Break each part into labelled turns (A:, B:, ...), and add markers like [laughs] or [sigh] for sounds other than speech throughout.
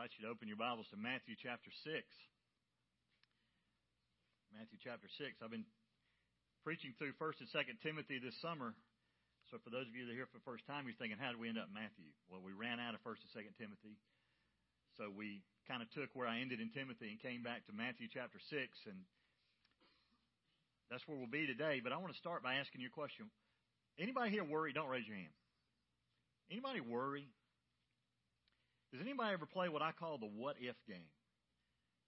A: invite you to open your Bibles to Matthew chapter 6. Matthew chapter 6. I've been preaching through 1st and 2nd Timothy this summer. So for those of you that are here for the first time, you're thinking, how did we end up in Matthew? Well, we ran out of 1st and 2nd Timothy. So we kind of took where I ended in Timothy and came back to Matthew chapter 6. And that's where we'll be today. But I want to start by asking you a question. Anybody here worry? Don't raise your hand. Anybody worry does anybody ever play what I call the what if game?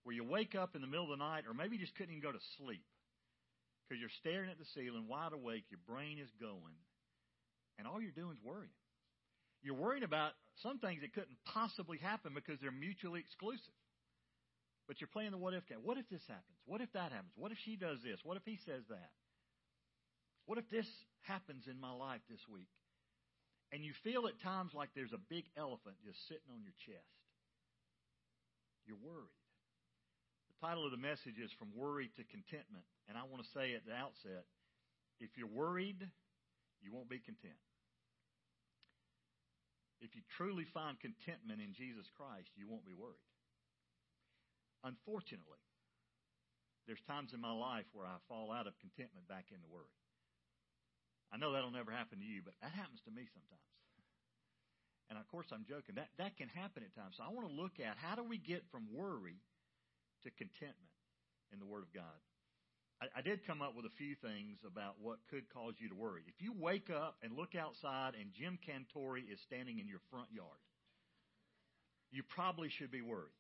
A: Where you wake up in the middle of the night, or maybe you just couldn't even go to sleep because you're staring at the ceiling, wide awake, your brain is going, and all you're doing is worrying. You're worrying about some things that couldn't possibly happen because they're mutually exclusive. But you're playing the what if game. What if this happens? What if that happens? What if she does this? What if he says that? What if this happens in my life this week? And you feel at times like there's a big elephant just sitting on your chest. You're worried. The title of the message is From Worry to Contentment. And I want to say at the outset if you're worried, you won't be content. If you truly find contentment in Jesus Christ, you won't be worried. Unfortunately, there's times in my life where I fall out of contentment back into worry. I know that'll never happen to you, but that happens to me sometimes. And of course, I'm joking. That, that can happen at times. So I want to look at how do we get from worry to contentment in the Word of God. I, I did come up with a few things about what could cause you to worry. If you wake up and look outside and Jim Cantore is standing in your front yard, you probably should be worried.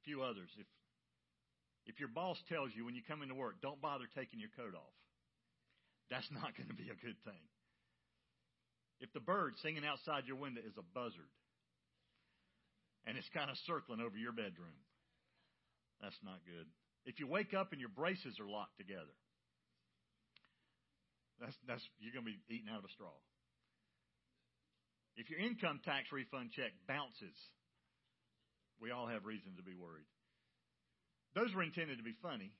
A: A few others. If if your boss tells you when you come into work, don't bother taking your coat off, that's [laughs] not going to be a good thing. If the bird singing outside your window is a buzzard and it's kind of circling over your bedroom, that's not good. If you wake up and your braces are locked together, that's, that's, you're going to be eating out of a straw. If your income tax refund check bounces, we all have reason to be worried. Those were intended to be funny.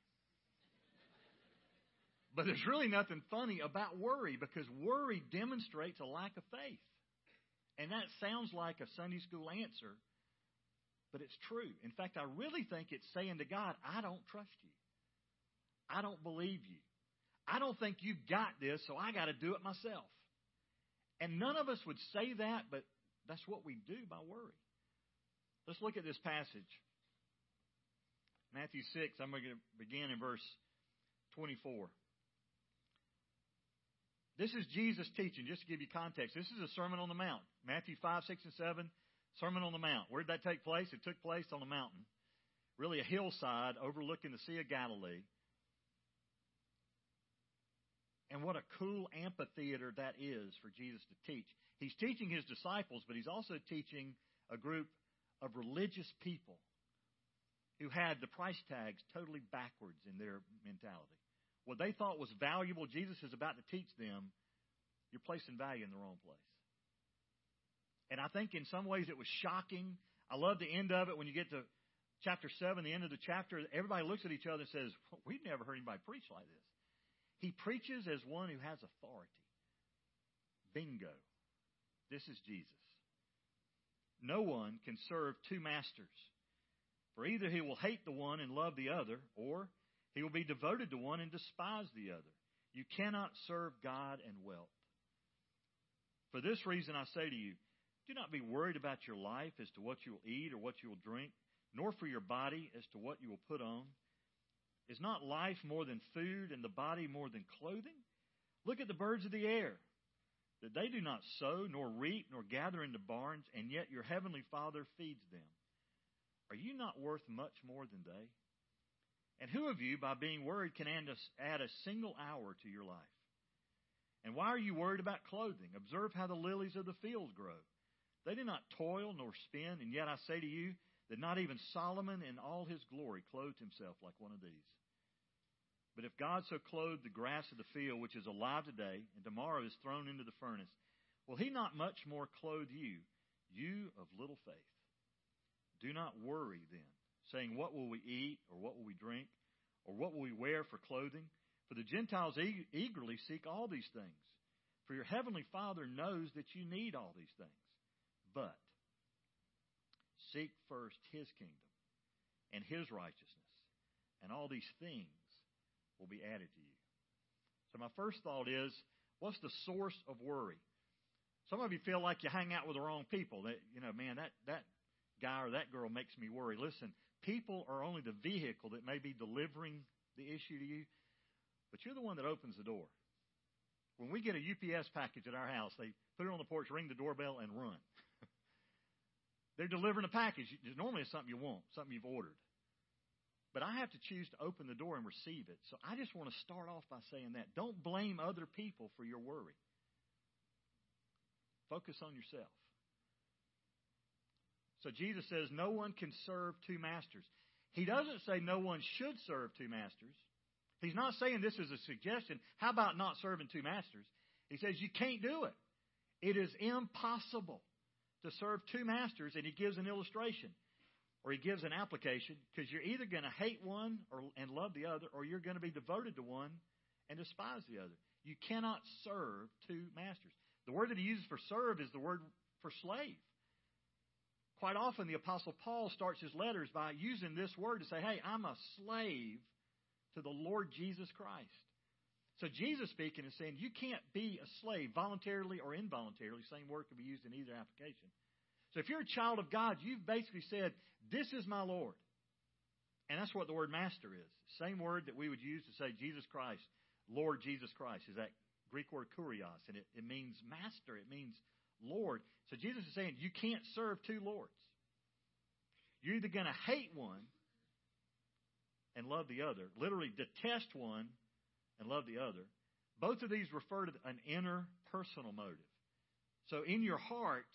A: But there's really nothing funny about worry because worry demonstrates a lack of faith. And that sounds like a Sunday school answer, but it's true. In fact, I really think it's saying to God, I don't trust you. I don't believe you. I don't think you've got this, so I got to do it myself. And none of us would say that, but that's what we do by worry. Let's look at this passage. Matthew 6, I'm going to begin in verse 24. This is Jesus teaching, just to give you context. This is a Sermon on the Mount. Matthew 5, 6, and 7, Sermon on the Mount. Where did that take place? It took place on a mountain, really a hillside overlooking the Sea of Galilee. And what a cool amphitheater that is for Jesus to teach. He's teaching his disciples, but he's also teaching a group of religious people who had the price tags totally backwards in their mentality what they thought was valuable, Jesus is about to teach them, you're placing value in the wrong place. And I think in some ways it was shocking. I love the end of it when you get to chapter 7, the end of the chapter. Everybody looks at each other and says, We've never heard anybody preach like this. He preaches as one who has authority. Bingo. This is Jesus. No one can serve two masters. For either he will hate the one and love the other, or he will be devoted to one and despise the other. You cannot serve God and wealth. For this reason, I say to you, do not be worried about your life as to what you will eat or what you will drink, nor for your body as to what you will put on. Is not life more than food and the body more than clothing? Look at the birds of the air, that they do not sow, nor reap, nor gather into barns, and yet your heavenly Father feeds them. Are you not worth much more than they? And who of you, by being worried, can add a single hour to your life? And why are you worried about clothing? Observe how the lilies of the field grow. They do not toil nor spin, and yet I say to you that not even Solomon in all his glory clothed himself like one of these. But if God so clothed the grass of the field, which is alive today, and tomorrow is thrown into the furnace, will he not much more clothe you, you of little faith? Do not worry then saying, What will we eat, or what will we drink, or what will we wear for clothing? For the Gentiles eagerly seek all these things. For your heavenly Father knows that you need all these things. But Seek first his kingdom and his righteousness, and all these things will be added to you. So, my first thought is what's the source of worry? Some of you feel like you hang out with the wrong people. That you know, man, that that guy or that girl makes me worry. Listen, people are only the vehicle that may be delivering the issue to you, but you're the one that opens the door. When we get a UPS package at our house, they put it on the porch, ring the doorbell, and run. [laughs] They're delivering a package. Normally, it's something you want, something you've ordered. But I have to choose to open the door and receive it. So I just want to start off by saying that. Don't blame other people for your worry. Focus on yourself. So Jesus says no one can serve two masters. He doesn't say no one should serve two masters. He's not saying this is a suggestion. How about not serving two masters? He says you can't do it. It is impossible to serve two masters, and he gives an illustration or he gives an application because you're either going to hate one or, and love the other, or you're going to be devoted to one and despise the other. You cannot serve two masters. The word that he uses for serve is the word for slave. Quite often, the Apostle Paul starts his letters by using this word to say, Hey, I'm a slave to the Lord Jesus Christ. So, Jesus speaking is saying you can't be a slave voluntarily or involuntarily. Same word can be used in either application. So, if you're a child of God, you've basically said, This is my Lord. And that's what the word master is. Same word that we would use to say Jesus Christ, Lord Jesus Christ, is that Greek word kurios, and it, it means master, it means Lord. So Jesus is saying you can't serve two lords. You're either going to hate one and love the other, literally detest one and love the other. Both of these refer to an inner personal motive. So in your heart,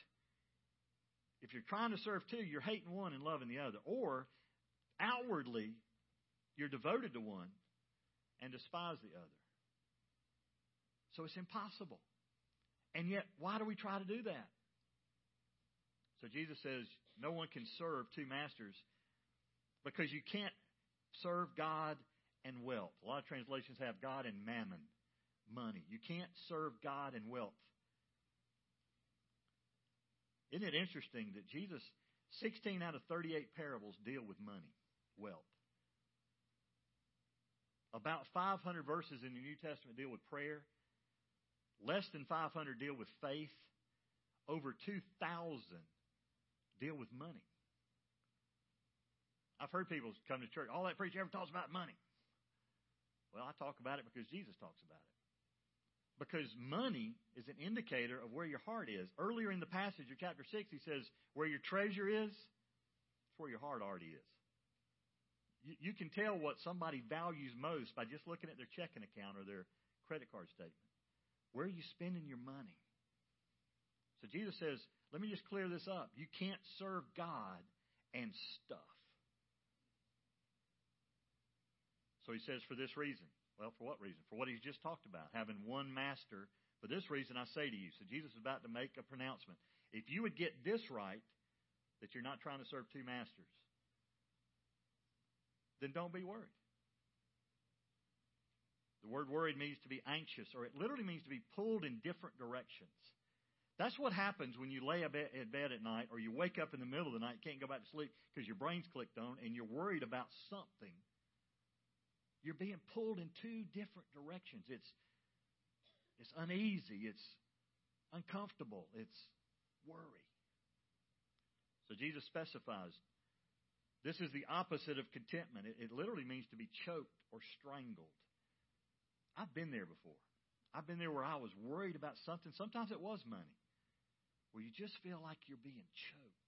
A: if you're trying to serve two, you're hating one and loving the other. Or outwardly, you're devoted to one and despise the other. So it's impossible. And yet, why do we try to do that? So Jesus says no one can serve two masters because you can't serve God and wealth. A lot of translations have God and mammon, money. You can't serve God and wealth. Isn't it interesting that Jesus, 16 out of 38 parables deal with money, wealth? About 500 verses in the New Testament deal with prayer. Less than 500 deal with faith. Over 2,000 deal with money. I've heard people come to church, all that preacher ever talks about money. Well, I talk about it because Jesus talks about it. Because money is an indicator of where your heart is. Earlier in the passage of chapter 6, he says, Where your treasure is, it's where your heart already is. You, you can tell what somebody values most by just looking at their checking account or their credit card statement. Where are you spending your money? So Jesus says, Let me just clear this up. You can't serve God and stuff. So he says, for this reason. Well, for what reason? For what he's just talked about, having one master. For this reason, I say to you. So Jesus is about to make a pronouncement. If you would get this right, that you're not trying to serve two masters, then don't be worried. The word worried means to be anxious, or it literally means to be pulled in different directions. That's what happens when you lay in bed at night, or you wake up in the middle of the night, can't go back to sleep because your brain's clicked on, and you're worried about something you're being pulled in two different directions. It's it's uneasy, it's uncomfortable, it's worry. So Jesus specifies this is the opposite of contentment. It, it literally means to be choked or strangled. I've been there before. I've been there where I was worried about something. Sometimes it was money, where you just feel like you're being choked.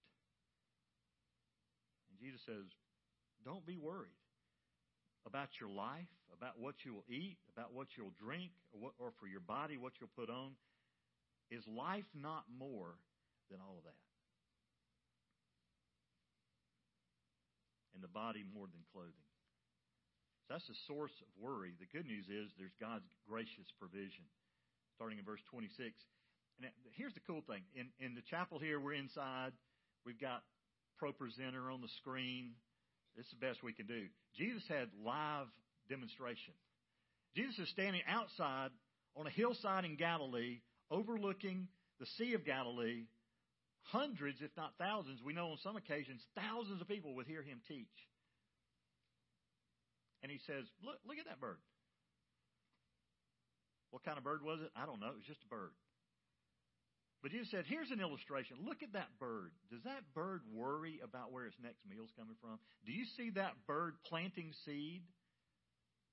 A: And Jesus says, Don't be worried about your life, about what you will eat, about what you'll drink, or, what, or for your body, what you'll put on, is life not more than all of that? And the body more than clothing. That's the source of worry. The good news is there's God's gracious provision. Starting in verse 26. And here's the cool thing. In, in the chapel here, we're inside. We've got ProPresenter on the screen. This is the best we can do. Jesus had live demonstration. Jesus is standing outside on a hillside in Galilee, overlooking the Sea of Galilee, hundreds, if not thousands, we know on some occasions, thousands of people would hear him teach. And he says, Look, look at that bird. What kind of bird was it? I don't know. It was just a bird. But Jesus said, Here's an illustration. Look at that bird. Does that bird worry about where its next meal's coming from? Do you see that bird planting seed?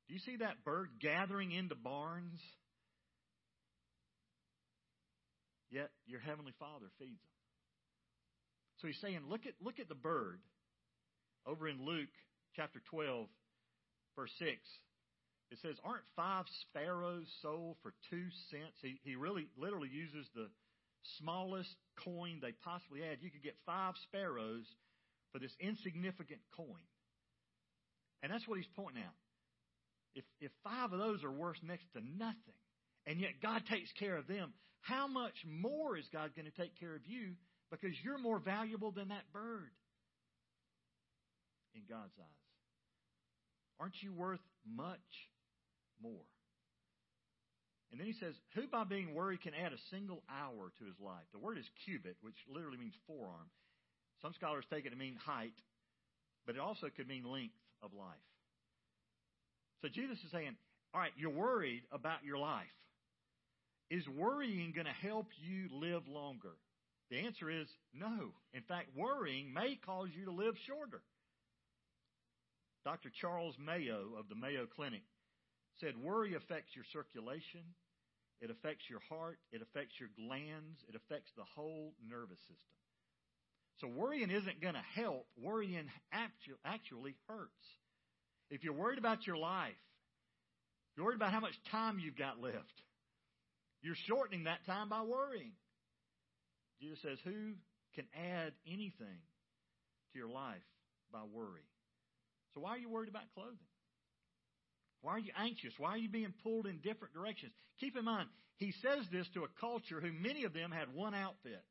A: Do you see that bird gathering into barns? Yet your heavenly Father feeds them. So he's saying, look at look at the bird over in Luke chapter 12, verse 6. It says, Aren't five sparrows sold for two cents? He, he really literally uses the smallest coin they possibly had. You could get five sparrows for this insignificant coin. And that's what he's pointing out. If, if five of those are worth next to nothing, and yet God takes care of them, how much more is God going to take care of you because you're more valuable than that bird in God's eyes? Aren't you worth much more? And then he says, Who by being worried can add a single hour to his life? The word is cubit, which literally means forearm. Some scholars take it to mean height, but it also could mean length of life. So Jesus is saying, All right, you're worried about your life. Is worrying going to help you live longer? The answer is no. In fact, worrying may cause you to live shorter. Dr. Charles Mayo of the Mayo Clinic said worry affects your circulation, it affects your heart, it affects your glands, it affects the whole nervous system. So worrying isn't going to help. Worrying actually hurts. If you're worried about your life, you're worried about how much time you've got left, you're shortening that time by worrying. Jesus says, Who can add anything to your life by worry? So why are you worried about clothing? Why are you anxious? Why are you being pulled in different directions? Keep in mind, he says this to a culture who many of them had one outfit.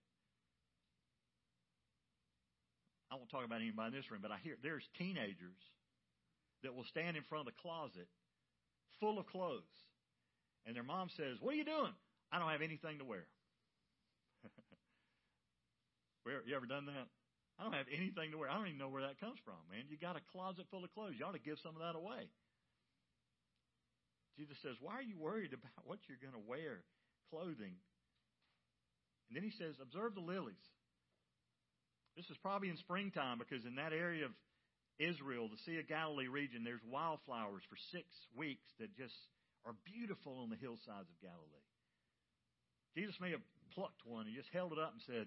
A: I won't talk about anybody in this room, but I hear there's teenagers that will stand in front of the closet full of clothes. And their mom says, What are you doing? I don't have anything to wear. [laughs] Where you ever done that? I don't have anything to wear. I don't even know where that comes from, man. You got a closet full of clothes. You ought to give some of that away. Jesus says, Why are you worried about what you're going to wear, clothing? And then he says, Observe the lilies. This is probably in springtime because in that area of Israel, the Sea of Galilee region, there's wildflowers for six weeks that just are beautiful on the hillsides of Galilee. Jesus may have plucked one and just held it up and said,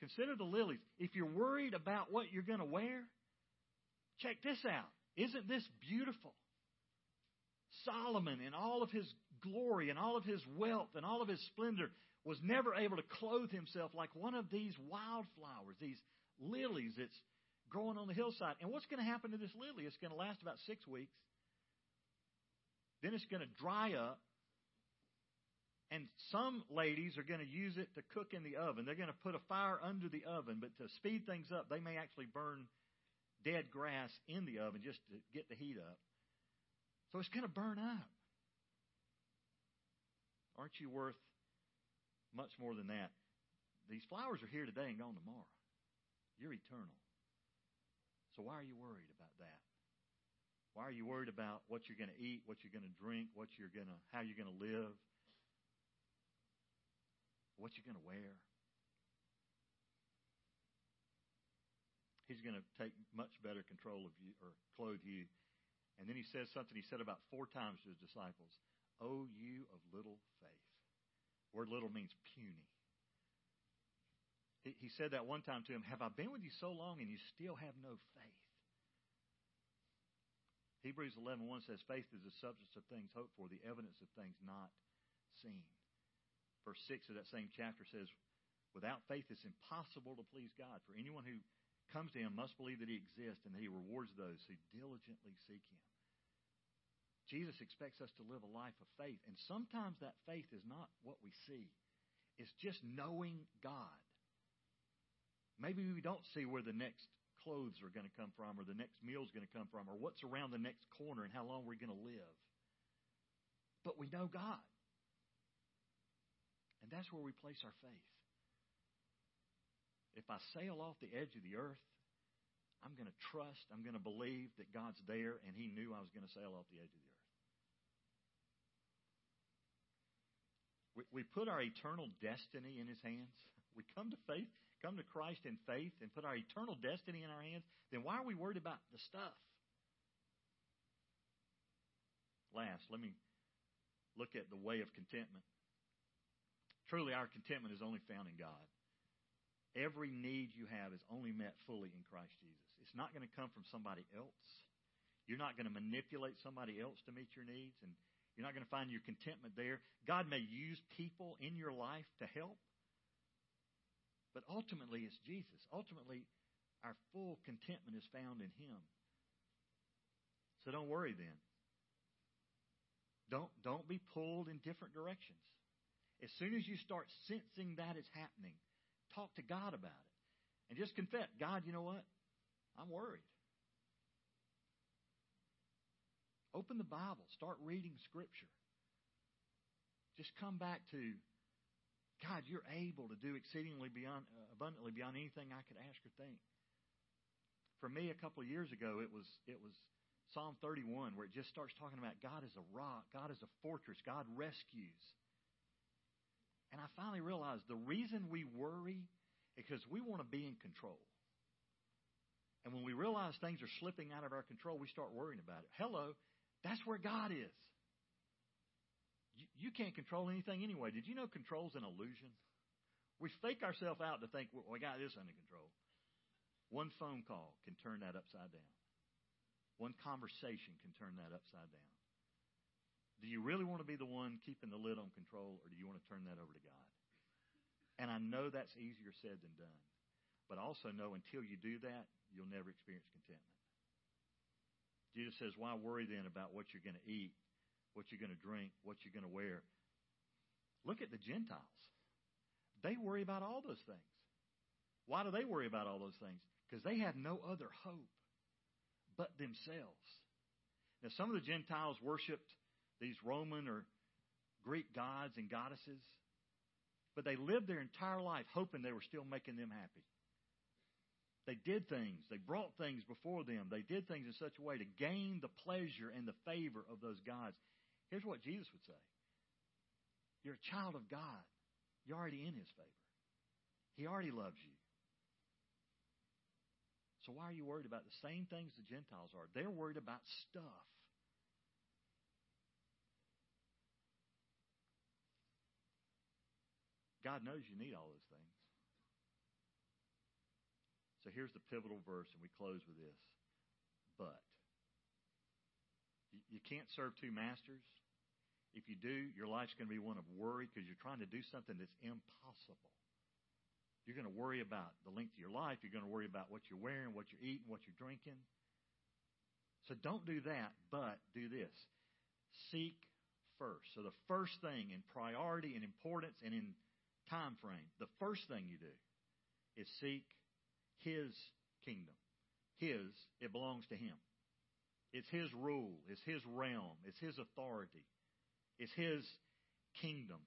A: Consider the lilies. If you're worried about what you're going to wear, check this out. Isn't this beautiful? Solomon, in all of his glory and all of his wealth and all of his splendor, was never able to clothe himself like one of these wildflowers, these lilies that's growing on the hillside. And what's going to happen to this lily? It's going to last about six weeks. Then it's going to dry up. And some ladies are going to use it to cook in the oven. They're going to put a fire under the oven, but to speed things up, they may actually burn dead grass in the oven just to get the heat up. So it's going to burn up. Aren't you worth much more than that? These flowers are here today and gone tomorrow. You're eternal. So why are you worried about that? Why are you worried about what you're going to eat, what you're going to drink, what you're going to how you're going to live, what you're going to wear? He's going to take much better control of you or clothe you and then he says something he said about four times to his disciples Oh, you of little faith. Word little means puny. He, he said that one time to him Have I been with you so long and you still have no faith? Hebrews 11.1 says, Faith is the substance of things hoped for, the evidence of things not seen. Verse 6 of that same chapter says, Without faith, it's impossible to please God. For anyone who comes to him must believe that he exists and that he rewards those who diligently seek him. Jesus expects us to live a life of faith, and sometimes that faith is not what we see. It's just knowing God. Maybe we don't see where the next clothes are going to come from, or the next meal is going to come from, or what's around the next corner and how long we're going to live. But we know God. And that's where we place our faith. if I sail off the edge of the earth, I'm going to trust, I'm going to believe that God's there, and He knew I was going to sail off the edge of the earth. We, put our eternal destiny in His hands. We come to faith, come to Christ in faith, and put our eternal destiny in our hands. Then why are we worried about the stuff? Last, let me look at the way of contentment. Truly, our contentment is only found in God. Every need you have is only met fully in Christ Jesus. It's not going to come from somebody else. You're not going to manipulate somebody else to meet your needs, and you're not going to find your contentment there. God may use people in your life to help, but ultimately it's Jesus. Ultimately, our full contentment is found in Him. So don't worry then. Don't, don't be pulled in different directions. As soon as you start sensing that is happening, talk to God about it. And just confess, God, you know what? I'm worried. Open the Bible. Start reading Scripture. Just come back to God, you're able to do exceedingly beyond, uh, abundantly beyond anything I could ask or think. For me, a couple of years ago, it was it was Psalm 31 where it just starts talking about God is a rock, God is a fortress, God rescues. And I finally realized the reason we worry is because we want to be in control. And when we realize things are slipping out of our control, we start worrying about it. Hello, that's where God is. You, you can't control anything anyway. Did you know control's an illusion? We fake ourselves out to think well, we got this under control. One phone call can turn that upside down. One conversation can turn that upside down. Do you really want to be the one keeping the lid on control, or do you want to turn that over to God? And I know that's easier said than done. But also know until you do that, you'll never experience contentment. Jesus says, Why worry then about what you're going to eat, what you're going to drink, what you're going to wear? Look at the Gentiles. They worry about all those things. Why do they worry about all those things? Because they have no other hope but themselves. Now, some of the Gentiles worshiped these Roman or Greek gods and goddesses, but they lived their entire life hoping they were still making them happy. They did things. They brought things before them. They did things in such a way to gain the pleasure and the favor of those gods. Here's what Jesus would say You're a child of God. You're already in His favor. He already loves you. So why are you worried about the same things the Gentiles are? They're worried about stuff. God knows you need all those things. So here's the pivotal verse, and we close with this. But. You can't serve two masters. If you do, your life's going to be one of worry because you're trying to do something that's impossible. You're going to worry about the length of your life. You're going to worry about what you're wearing, what you're eating, what you're drinking. So don't do that, but do this. Seek first. So the first thing in priority and importance and in time frame, the first thing you do is seek his kingdom. His, it belongs to Him. It's His rule. It's His realm. It's His authority. It's His kingdom.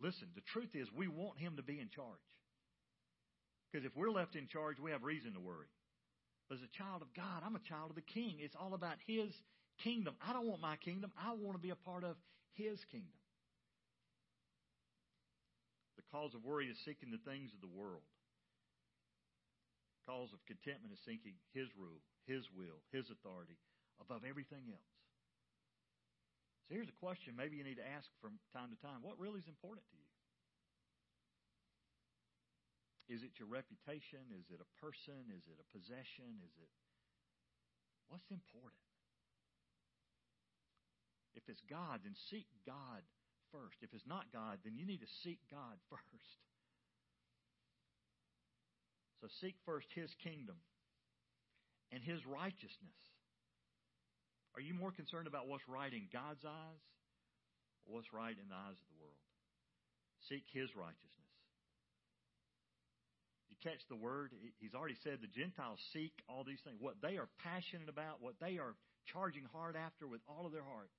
A: Listen, the truth is, we want Him to be in charge. Because if we're left in charge, we have reason to worry. But as a child of God, I'm a child of the King. It's all about His kingdom. I don't want my kingdom. I want to be a part of His kingdom. The cause of worry is seeking the things of the world cause of contentment is seeking His rule, His will, His authority above everything else. So here's a question maybe you need to ask from time to time. What really is important to you? Is it your reputation? Is it a person? Is it a possession? Is it. What's important? If it's God, then seek God first. If it's not God, then you need to seek God [laughs] first. So seek first His kingdom and His righteousness. Are you more concerned about what's right in God's eyes or what's right in the eyes of the world? Seek His righteousness. You catch the word? He's already said the Gentiles seek all these things. What they are passionate about, what they are charging hard after with all of their heart,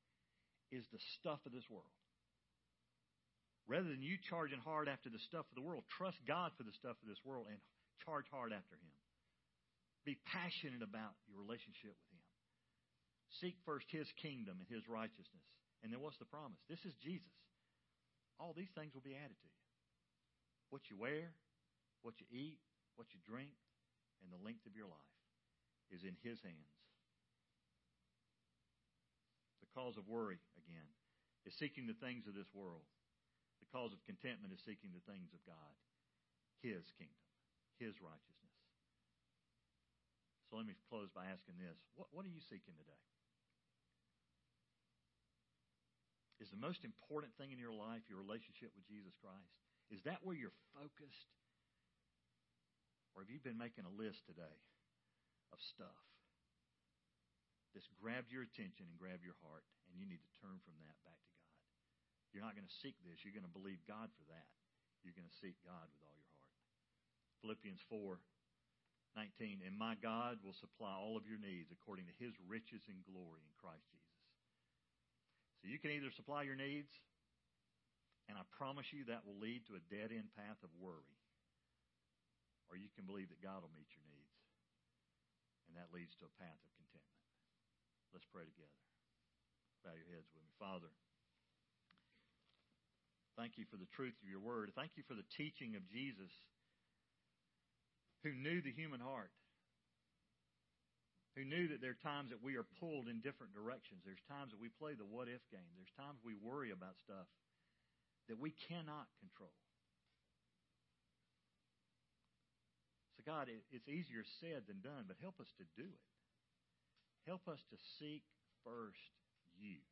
A: is the stuff of this world. Rather than you charging hard after the stuff of the world, trust God for the stuff of this world and charge hard after Him. Be passionate about your relationship with Him. Seek first His kingdom and His righteousness. And then what's the promise? This is Jesus. All these things will be added to you. What you wear, what you eat, what you drink, and the length of your life is in His hands. The cause of worry, again, is seeking the things of this world. The cause of contentment is seeking the things of God, His kingdom, His righteousness. So let me close by asking this What, what are you seeking today? Is the most important thing in your life your relationship with Jesus Christ? Is that where you're focused? Or have you been making a list today of stuff that's grabbed your attention and grabbed your heart, and you need to turn from that back to God? You're not going to seek this. You're going to believe God for that. You're going to seek God with all your heart. Philippians 4 19. And my God will supply all of your needs according to his riches and glory in Christ Jesus. So you can either supply your needs, and I promise you that will lead to a dead end path of worry, or you can believe that God will meet your needs, and that leads to a path of contentment. Let's pray together. Bow your heads with me. Father, thank you for the truth of your word. Thank you for the teaching of Jesus who knew the human heart, who knew that there are times that we are pulled in different directions. There's times that we play the what if game. There's times we worry about stuff that we cannot control. So, God, it's easier said than done, but help us to do it. Help us to seek first you.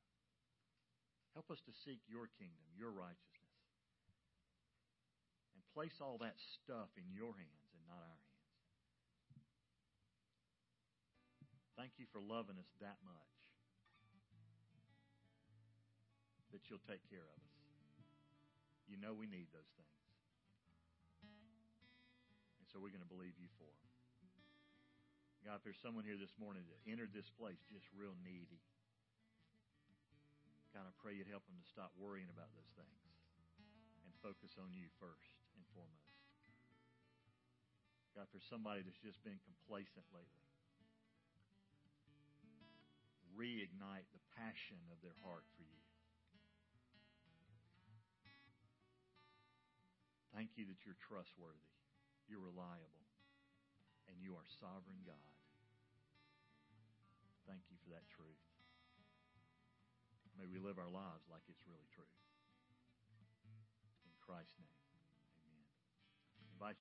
A: Help us to seek your kingdom, your righteousness. Place all that stuff in your hands and not our hands. Thank you for loving us that much that you'll take care of us. You know we need those things. And so we're going to believe you for them. God, if there's someone here this morning that entered this place just real needy, kind of pray you'd help them to stop worrying about those things and focus on you first and foremost. God, for somebody that's just been complacent lately, reignite the passion of their heart for you. Thank you that you're trustworthy, you're reliable, and you are sovereign God. Thank you for that truth. May we live our lives like it's really true. In Christ's name.